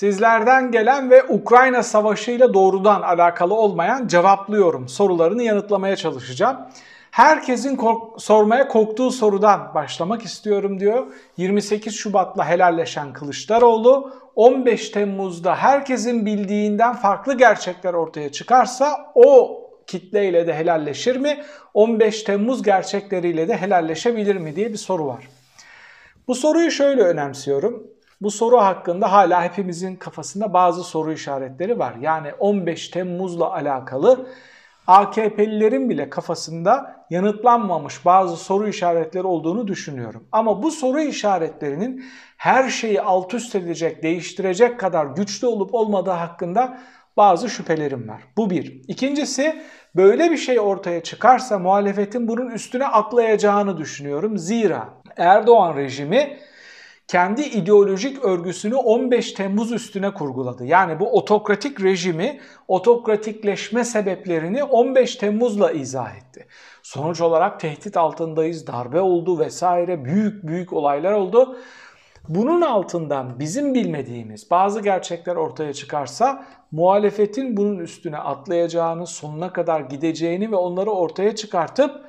Sizlerden gelen ve Ukrayna Savaşı ile doğrudan alakalı olmayan cevaplıyorum sorularını yanıtlamaya çalışacağım. Herkesin kork sormaya korktuğu sorudan başlamak istiyorum diyor. 28 Şubat'la helalleşen Kılıçdaroğlu 15 Temmuz'da herkesin bildiğinden farklı gerçekler ortaya çıkarsa o kitleyle de helalleşir mi? 15 Temmuz gerçekleriyle de helalleşebilir mi diye bir soru var. Bu soruyu şöyle önemsiyorum. Bu soru hakkında hala hepimizin kafasında bazı soru işaretleri var. Yani 15 Temmuz'la alakalı AKP'lilerin bile kafasında yanıtlanmamış bazı soru işaretleri olduğunu düşünüyorum. Ama bu soru işaretlerinin her şeyi alt üst edecek, değiştirecek kadar güçlü olup olmadığı hakkında bazı şüphelerim var. Bu bir. İkincisi böyle bir şey ortaya çıkarsa muhalefetin bunun üstüne atlayacağını düşünüyorum. Zira Erdoğan rejimi kendi ideolojik örgüsünü 15 Temmuz üstüne kurguladı. Yani bu otokratik rejimi, otokratikleşme sebeplerini 15 Temmuz'la izah etti. Sonuç olarak tehdit altındayız, darbe oldu vesaire büyük büyük olaylar oldu. Bunun altından bizim bilmediğimiz bazı gerçekler ortaya çıkarsa muhalefetin bunun üstüne atlayacağını, sonuna kadar gideceğini ve onları ortaya çıkartıp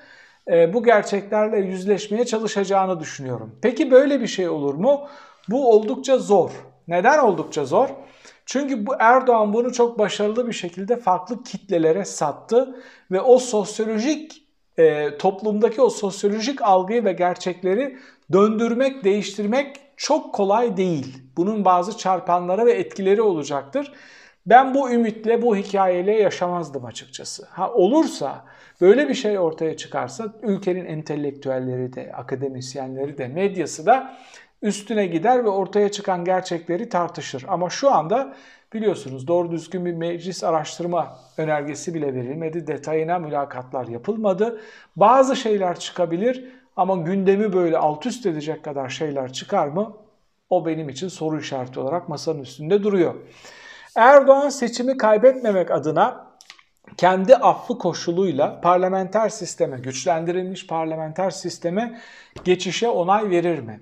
bu gerçeklerle yüzleşmeye çalışacağını düşünüyorum. Peki böyle bir şey olur mu? Bu oldukça zor. Neden oldukça zor? Çünkü bu Erdoğan bunu çok başarılı bir şekilde farklı kitlelere sattı ve o sosyolojik e, toplumdaki o sosyolojik algıyı ve gerçekleri döndürmek, değiştirmek çok kolay değil. Bunun bazı çarpanları ve etkileri olacaktır. Ben bu ümitle, bu hikayeyle yaşamazdım açıkçası. Ha olursa, böyle bir şey ortaya çıkarsa ülkenin entelektüelleri de, akademisyenleri de, medyası da üstüne gider ve ortaya çıkan gerçekleri tartışır. Ama şu anda biliyorsunuz doğru düzgün bir meclis araştırma önergesi bile verilmedi. Detayına mülakatlar yapılmadı. Bazı şeyler çıkabilir ama gündemi böyle alt üst edecek kadar şeyler çıkar mı? O benim için soru işareti olarak masanın üstünde duruyor. Erdoğan seçimi kaybetmemek adına kendi affı koşuluyla parlamenter sisteme, güçlendirilmiş parlamenter sisteme geçişe onay verir mi?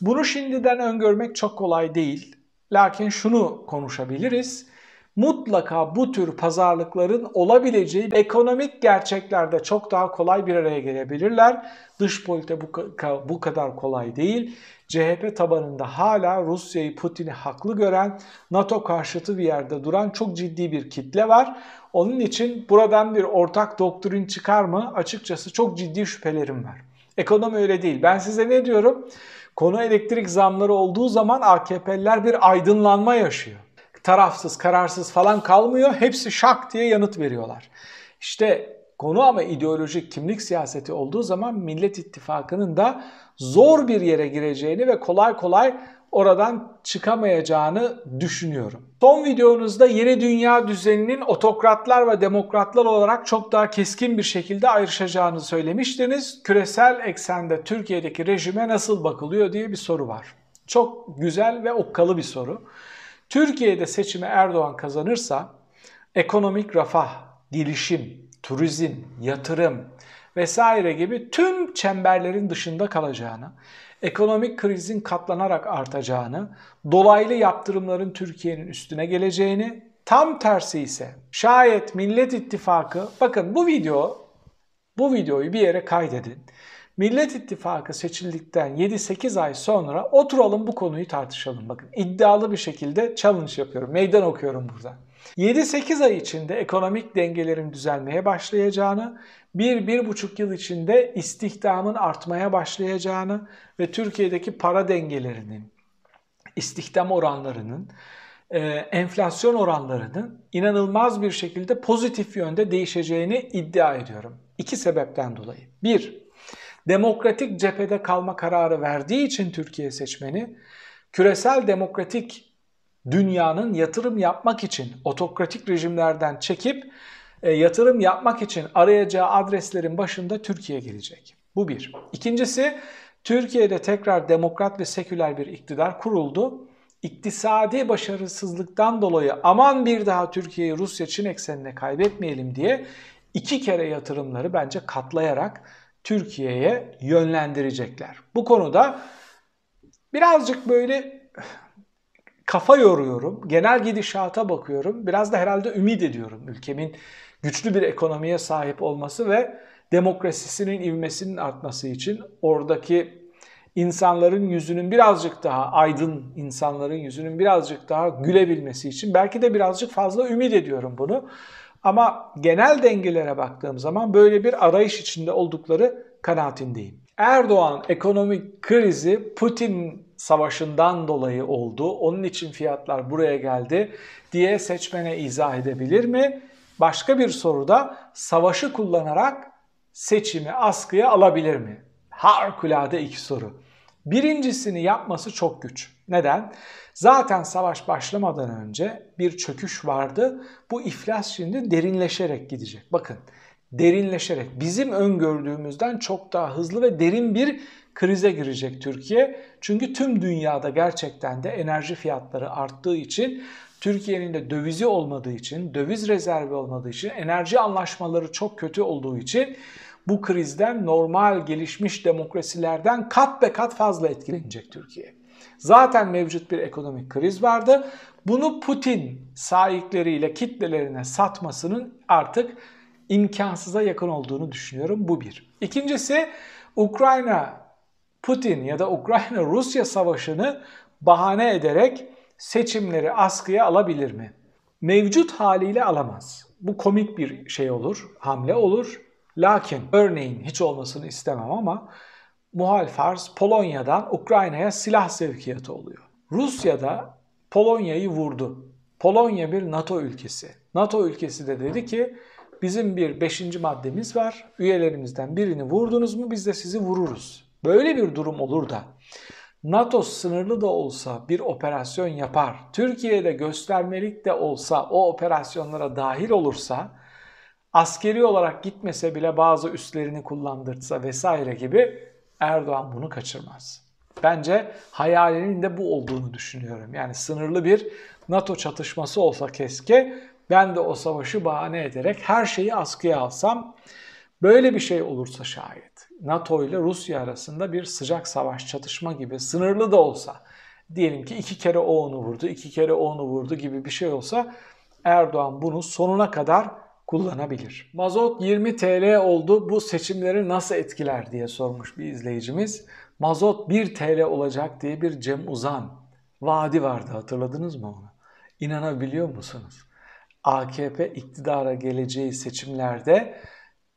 Bunu şimdiden öngörmek çok kolay değil. Lakin şunu konuşabiliriz. Mutlaka bu tür pazarlıkların olabileceği ekonomik gerçeklerde çok daha kolay bir araya gelebilirler. Dış politika bu, kadar kolay değil. CHP tabanında hala Rusya'yı Putin'i haklı gören, NATO karşıtı bir yerde duran çok ciddi bir kitle var. Onun için buradan bir ortak doktrin çıkar mı? Açıkçası çok ciddi şüphelerim var. Ekonomi öyle değil. Ben size ne diyorum? Konu elektrik zamları olduğu zaman AKP'liler bir aydınlanma yaşıyor. Tarafsız, kararsız falan kalmıyor. Hepsi şak diye yanıt veriyorlar. İşte konu ama ideolojik kimlik siyaseti olduğu zaman Millet İttifakı'nın da zor bir yere gireceğini ve kolay kolay oradan çıkamayacağını düşünüyorum. Son videonuzda yeni dünya düzeninin otokratlar ve demokratlar olarak çok daha keskin bir şekilde ayrışacağını söylemiştiniz. Küresel eksende Türkiye'deki rejime nasıl bakılıyor diye bir soru var. Çok güzel ve okkalı bir soru. Türkiye'de seçimi Erdoğan kazanırsa ekonomik refah, gelişim, turizm, yatırım vesaire gibi tüm çemberlerin dışında kalacağını, ekonomik krizin katlanarak artacağını, dolaylı yaptırımların Türkiye'nin üstüne geleceğini, tam tersi ise şayet Millet İttifakı, bakın bu video, bu videoyu bir yere kaydedin. Millet İttifakı seçildikten 7-8 ay sonra oturalım bu konuyu tartışalım. Bakın iddialı bir şekilde challenge yapıyorum, meydan okuyorum burada. 7-8 ay içinde ekonomik dengelerin düzelmeye başlayacağını, 1-1,5 yıl içinde istihdamın artmaya başlayacağını ve Türkiye'deki para dengelerinin, istihdam oranlarının, e, enflasyon oranlarının inanılmaz bir şekilde pozitif yönde değişeceğini iddia ediyorum. İki sebepten dolayı. Bir, demokratik cephede kalma kararı verdiği için Türkiye seçmeni, küresel demokratik dünyanın yatırım yapmak için otokratik rejimlerden çekip e, yatırım yapmak için arayacağı adreslerin başında Türkiye gelecek. Bu bir. İkincisi Türkiye'de tekrar demokrat ve seküler bir iktidar kuruldu. İktisadi başarısızlıktan dolayı aman bir daha Türkiye'yi Rusya-Çin eksenine kaybetmeyelim diye iki kere yatırımları bence katlayarak Türkiye'ye yönlendirecekler. Bu konuda birazcık böyle kafa yoruyorum. Genel gidişata bakıyorum. Biraz da herhalde ümit ediyorum ülkemin güçlü bir ekonomiye sahip olması ve demokrasisinin ivmesinin artması için oradaki insanların yüzünün birazcık daha aydın insanların yüzünün birazcık daha gülebilmesi için belki de birazcık fazla ümit ediyorum bunu. Ama genel dengelere baktığım zaman böyle bir arayış içinde oldukları kanaatindeyim. Erdoğan ekonomik krizi Putin savaşından dolayı oldu. Onun için fiyatlar buraya geldi diye seçmene izah edebilir mi? Başka bir soruda savaşı kullanarak seçimi askıya alabilir mi? Harikulade iki soru. Birincisini yapması çok güç. Neden? Zaten savaş başlamadan önce bir çöküş vardı. Bu iflas şimdi derinleşerek gidecek. Bakın derinleşerek bizim öngördüğümüzden çok daha hızlı ve derin bir krize girecek Türkiye. Çünkü tüm dünyada gerçekten de enerji fiyatları arttığı için Türkiye'nin de dövizi olmadığı için, döviz rezervi olmadığı için, enerji anlaşmaları çok kötü olduğu için bu krizden normal gelişmiş demokrasilerden kat be kat fazla etkilenecek Türkiye. Zaten mevcut bir ekonomik kriz vardı. Bunu Putin sahikleriyle kitlelerine satmasının artık imkansıza yakın olduğunu düşünüyorum. Bu bir. İkincisi Ukrayna Putin ya da Ukrayna Rusya savaşını bahane ederek seçimleri askıya alabilir mi? Mevcut haliyle alamaz. Bu komik bir şey olur, hamle olur. Lakin örneğin hiç olmasını istemem ama muhal farz Polonya'dan Ukrayna'ya silah sevkiyatı oluyor. Rusya'da Polonya'yı vurdu. Polonya bir NATO ülkesi. NATO ülkesi de dedi ki bizim bir beşinci maddemiz var. Üyelerimizden birini vurdunuz mu biz de sizi vururuz. Böyle bir durum olur da NATO sınırlı da olsa bir operasyon yapar, Türkiye'de göstermelik de olsa o operasyonlara dahil olursa, askeri olarak gitmese bile bazı üslerini kullandırsa vesaire gibi Erdoğan bunu kaçırmaz. Bence hayalinin de bu olduğunu düşünüyorum. Yani sınırlı bir NATO çatışması olsa keşke ben de o savaşı bahane ederek her şeyi askıya alsam. Böyle bir şey olursa şayet NATO ile Rusya arasında bir sıcak savaş çatışma gibi sınırlı da olsa diyelim ki iki kere o onu vurdu, iki kere o onu vurdu gibi bir şey olsa Erdoğan bunu sonuna kadar kullanabilir. Mazot 20 TL oldu. Bu seçimleri nasıl etkiler diye sormuş bir izleyicimiz. Mazot 1 TL olacak diye bir Cem Uzan vaadi vardı hatırladınız mı onu? İnanabiliyor musunuz? AKP iktidara geleceği seçimlerde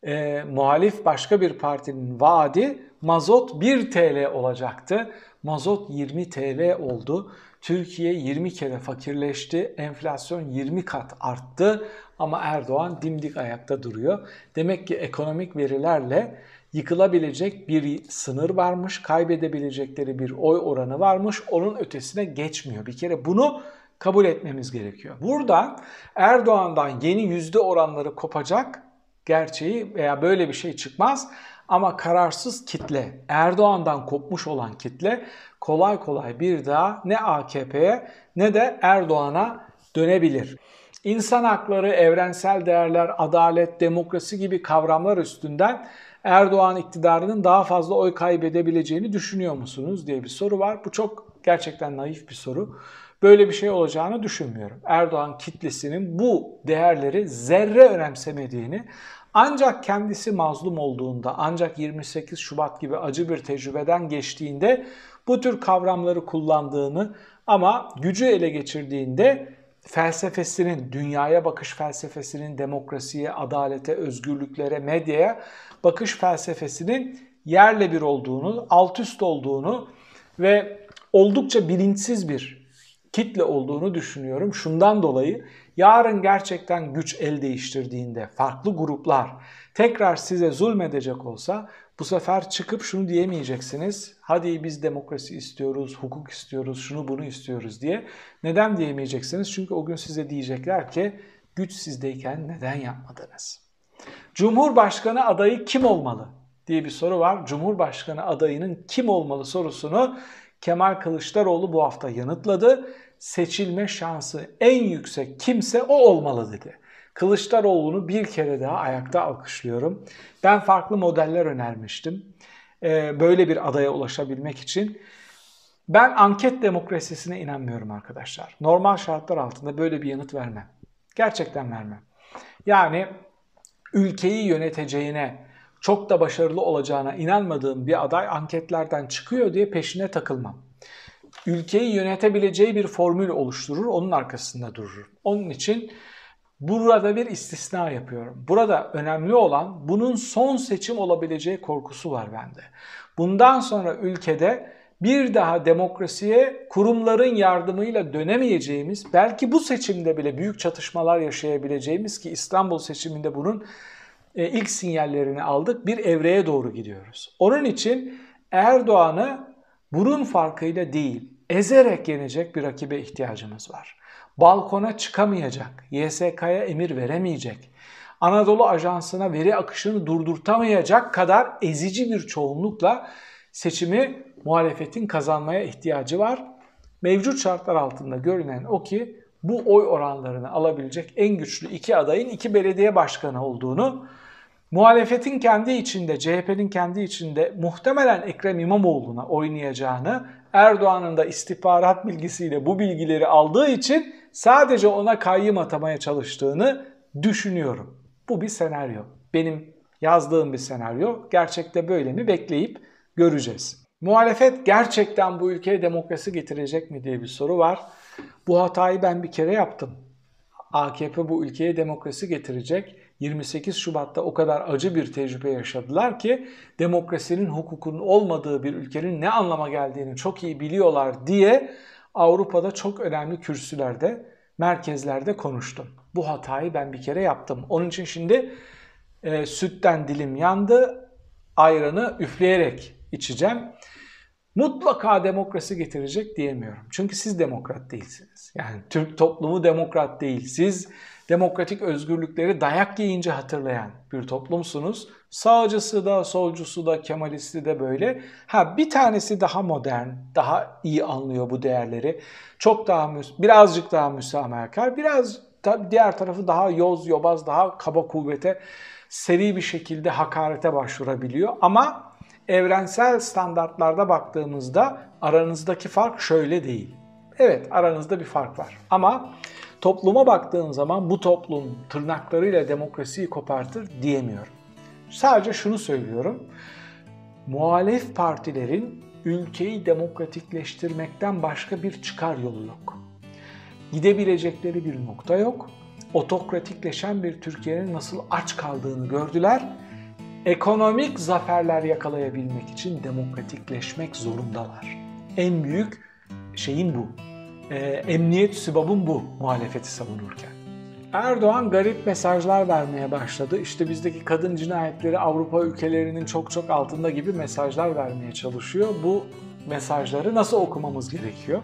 e, muhalif başka bir partinin vaadi mazot 1 TL olacaktı. Mazot 20 TL oldu. Türkiye 20 kere fakirleşti. Enflasyon 20 kat arttı ama Erdoğan dimdik ayakta duruyor. Demek ki ekonomik verilerle yıkılabilecek bir sınır varmış, kaybedebilecekleri bir oy oranı varmış. Onun ötesine geçmiyor. Bir kere bunu kabul etmemiz gerekiyor. Buradan Erdoğan'dan yeni yüzde oranları kopacak gerçeği veya böyle bir şey çıkmaz. Ama kararsız kitle, Erdoğan'dan kopmuş olan kitle kolay kolay bir daha ne AKP'ye ne de Erdoğan'a dönebilir. İnsan hakları, evrensel değerler, adalet, demokrasi gibi kavramlar üstünden Erdoğan iktidarının daha fazla oy kaybedebileceğini düşünüyor musunuz diye bir soru var. Bu çok gerçekten naif bir soru. Böyle bir şey olacağını düşünmüyorum. Erdoğan kitlesinin bu değerleri zerre önemsemediğini ancak kendisi mazlum olduğunda, ancak 28 Şubat gibi acı bir tecrübeden geçtiğinde bu tür kavramları kullandığını ama gücü ele geçirdiğinde felsefesinin, dünyaya bakış felsefesinin, demokrasiye, adalete, özgürlüklere, medyaya bakış felsefesinin yerle bir olduğunu, alt üst olduğunu ve oldukça bilinçsiz bir kitle olduğunu düşünüyorum. Şundan dolayı yarın gerçekten güç el değiştirdiğinde farklı gruplar tekrar size zulmedecek olsa bu sefer çıkıp şunu diyemeyeceksiniz. Hadi biz demokrasi istiyoruz, hukuk istiyoruz, şunu bunu istiyoruz diye. Neden diyemeyeceksiniz? Çünkü o gün size diyecekler ki güç sizdeyken neden yapmadınız? Cumhurbaşkanı adayı kim olmalı diye bir soru var. Cumhurbaşkanı adayının kim olmalı sorusunu Kemal Kılıçdaroğlu bu hafta yanıtladı. Seçilme şansı en yüksek kimse o olmalı dedi. Kılıçdaroğlu'nu bir kere daha ayakta alkışlıyorum. Ben farklı modeller önermiştim. Ee, böyle bir adaya ulaşabilmek için Ben anket demokrasisine inanmıyorum arkadaşlar. Normal şartlar altında böyle bir yanıt vermem. Gerçekten vermem. Yani ülkeyi yöneteceğine, çok da başarılı olacağına inanmadığım bir aday anketlerden çıkıyor diye peşine takılmam. Ülkeyi yönetebileceği bir formül oluşturur, onun arkasında durur. Onun için burada bir istisna yapıyorum. Burada önemli olan bunun son seçim olabileceği korkusu var bende. Bundan sonra ülkede bir daha demokrasiye kurumların yardımıyla dönemeyeceğimiz, belki bu seçimde bile büyük çatışmalar yaşayabileceğimiz ki İstanbul seçiminde bunun e, ilk sinyallerini aldık. Bir evreye doğru gidiyoruz. Onun için Erdoğan'ı burun farkıyla değil, ezerek yenecek bir rakibe ihtiyacımız var. Balkona çıkamayacak, YSK'ya emir veremeyecek, Anadolu Ajansı'na veri akışını durdurtamayacak kadar ezici bir çoğunlukla seçimi muhalefetin kazanmaya ihtiyacı var. Mevcut şartlar altında görünen o ki bu oy oranlarını alabilecek en güçlü iki adayın iki belediye başkanı olduğunu, muhalefetin kendi içinde, CHP'nin kendi içinde muhtemelen Ekrem İmamoğlu'na oynayacağını, Erdoğan'ın da istihbarat bilgisiyle bu bilgileri aldığı için sadece ona kayyım atamaya çalıştığını düşünüyorum. Bu bir senaryo. Benim yazdığım bir senaryo. Gerçekte böyle mi bekleyip göreceğiz. Muhalefet gerçekten bu ülkeye demokrasi getirecek mi diye bir soru var. Bu hatayı ben bir kere yaptım. AKP bu ülkeye demokrasi getirecek. 28 Şubat'ta o kadar acı bir tecrübe yaşadılar ki demokrasinin hukukun olmadığı bir ülkenin ne anlama geldiğini çok iyi biliyorlar diye Avrupa'da çok önemli kürsülerde, merkezlerde konuştum. Bu hatayı ben bir kere yaptım. Onun için şimdi e, sütten dilim yandı, ayranı üfleyerek içeceğim mutlaka demokrasi getirecek diyemiyorum. Çünkü siz demokrat değilsiniz. Yani Türk toplumu demokrat değil. Siz demokratik özgürlükleri dayak yiyince hatırlayan bir toplumsunuz. Sağcısı da, solcusu da, kemalisti de böyle. Ha bir tanesi daha modern, daha iyi anlıyor bu değerleri. Çok daha birazcık daha müsamahakar, biraz diğer tarafı daha yoz, yobaz, daha kaba kuvvete, seri bir şekilde hakarete başvurabiliyor. Ama evrensel standartlarda baktığımızda aranızdaki fark şöyle değil. Evet aranızda bir fark var ama topluma baktığın zaman bu toplum tırnaklarıyla demokrasiyi kopartır diyemiyorum. Sadece şunu söylüyorum. Muhalef partilerin ülkeyi demokratikleştirmekten başka bir çıkar yolu yok. Gidebilecekleri bir nokta yok. Otokratikleşen bir Türkiye'nin nasıl aç kaldığını gördüler ekonomik zaferler yakalayabilmek için demokratikleşmek zorundalar. En büyük şeyin bu. E, emniyet sübabın bu muhalefeti savunurken. Erdoğan garip mesajlar vermeye başladı. İşte bizdeki kadın cinayetleri Avrupa ülkelerinin çok çok altında gibi mesajlar vermeye çalışıyor. Bu mesajları nasıl okumamız gerekiyor?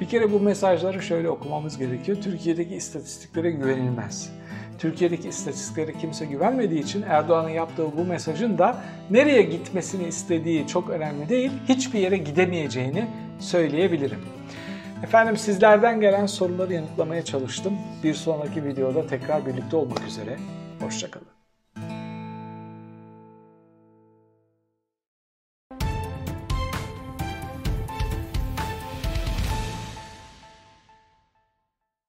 Bir kere bu mesajları şöyle okumamız gerekiyor. Türkiye'deki istatistiklere güvenilmez. Türkiye'deki istatistiklere kimse güvenmediği için Erdoğan'ın yaptığı bu mesajın da nereye gitmesini istediği çok önemli değil, hiçbir yere gidemeyeceğini söyleyebilirim. Efendim sizlerden gelen soruları yanıtlamaya çalıştım. Bir sonraki videoda tekrar birlikte olmak üzere. Hoşçakalın.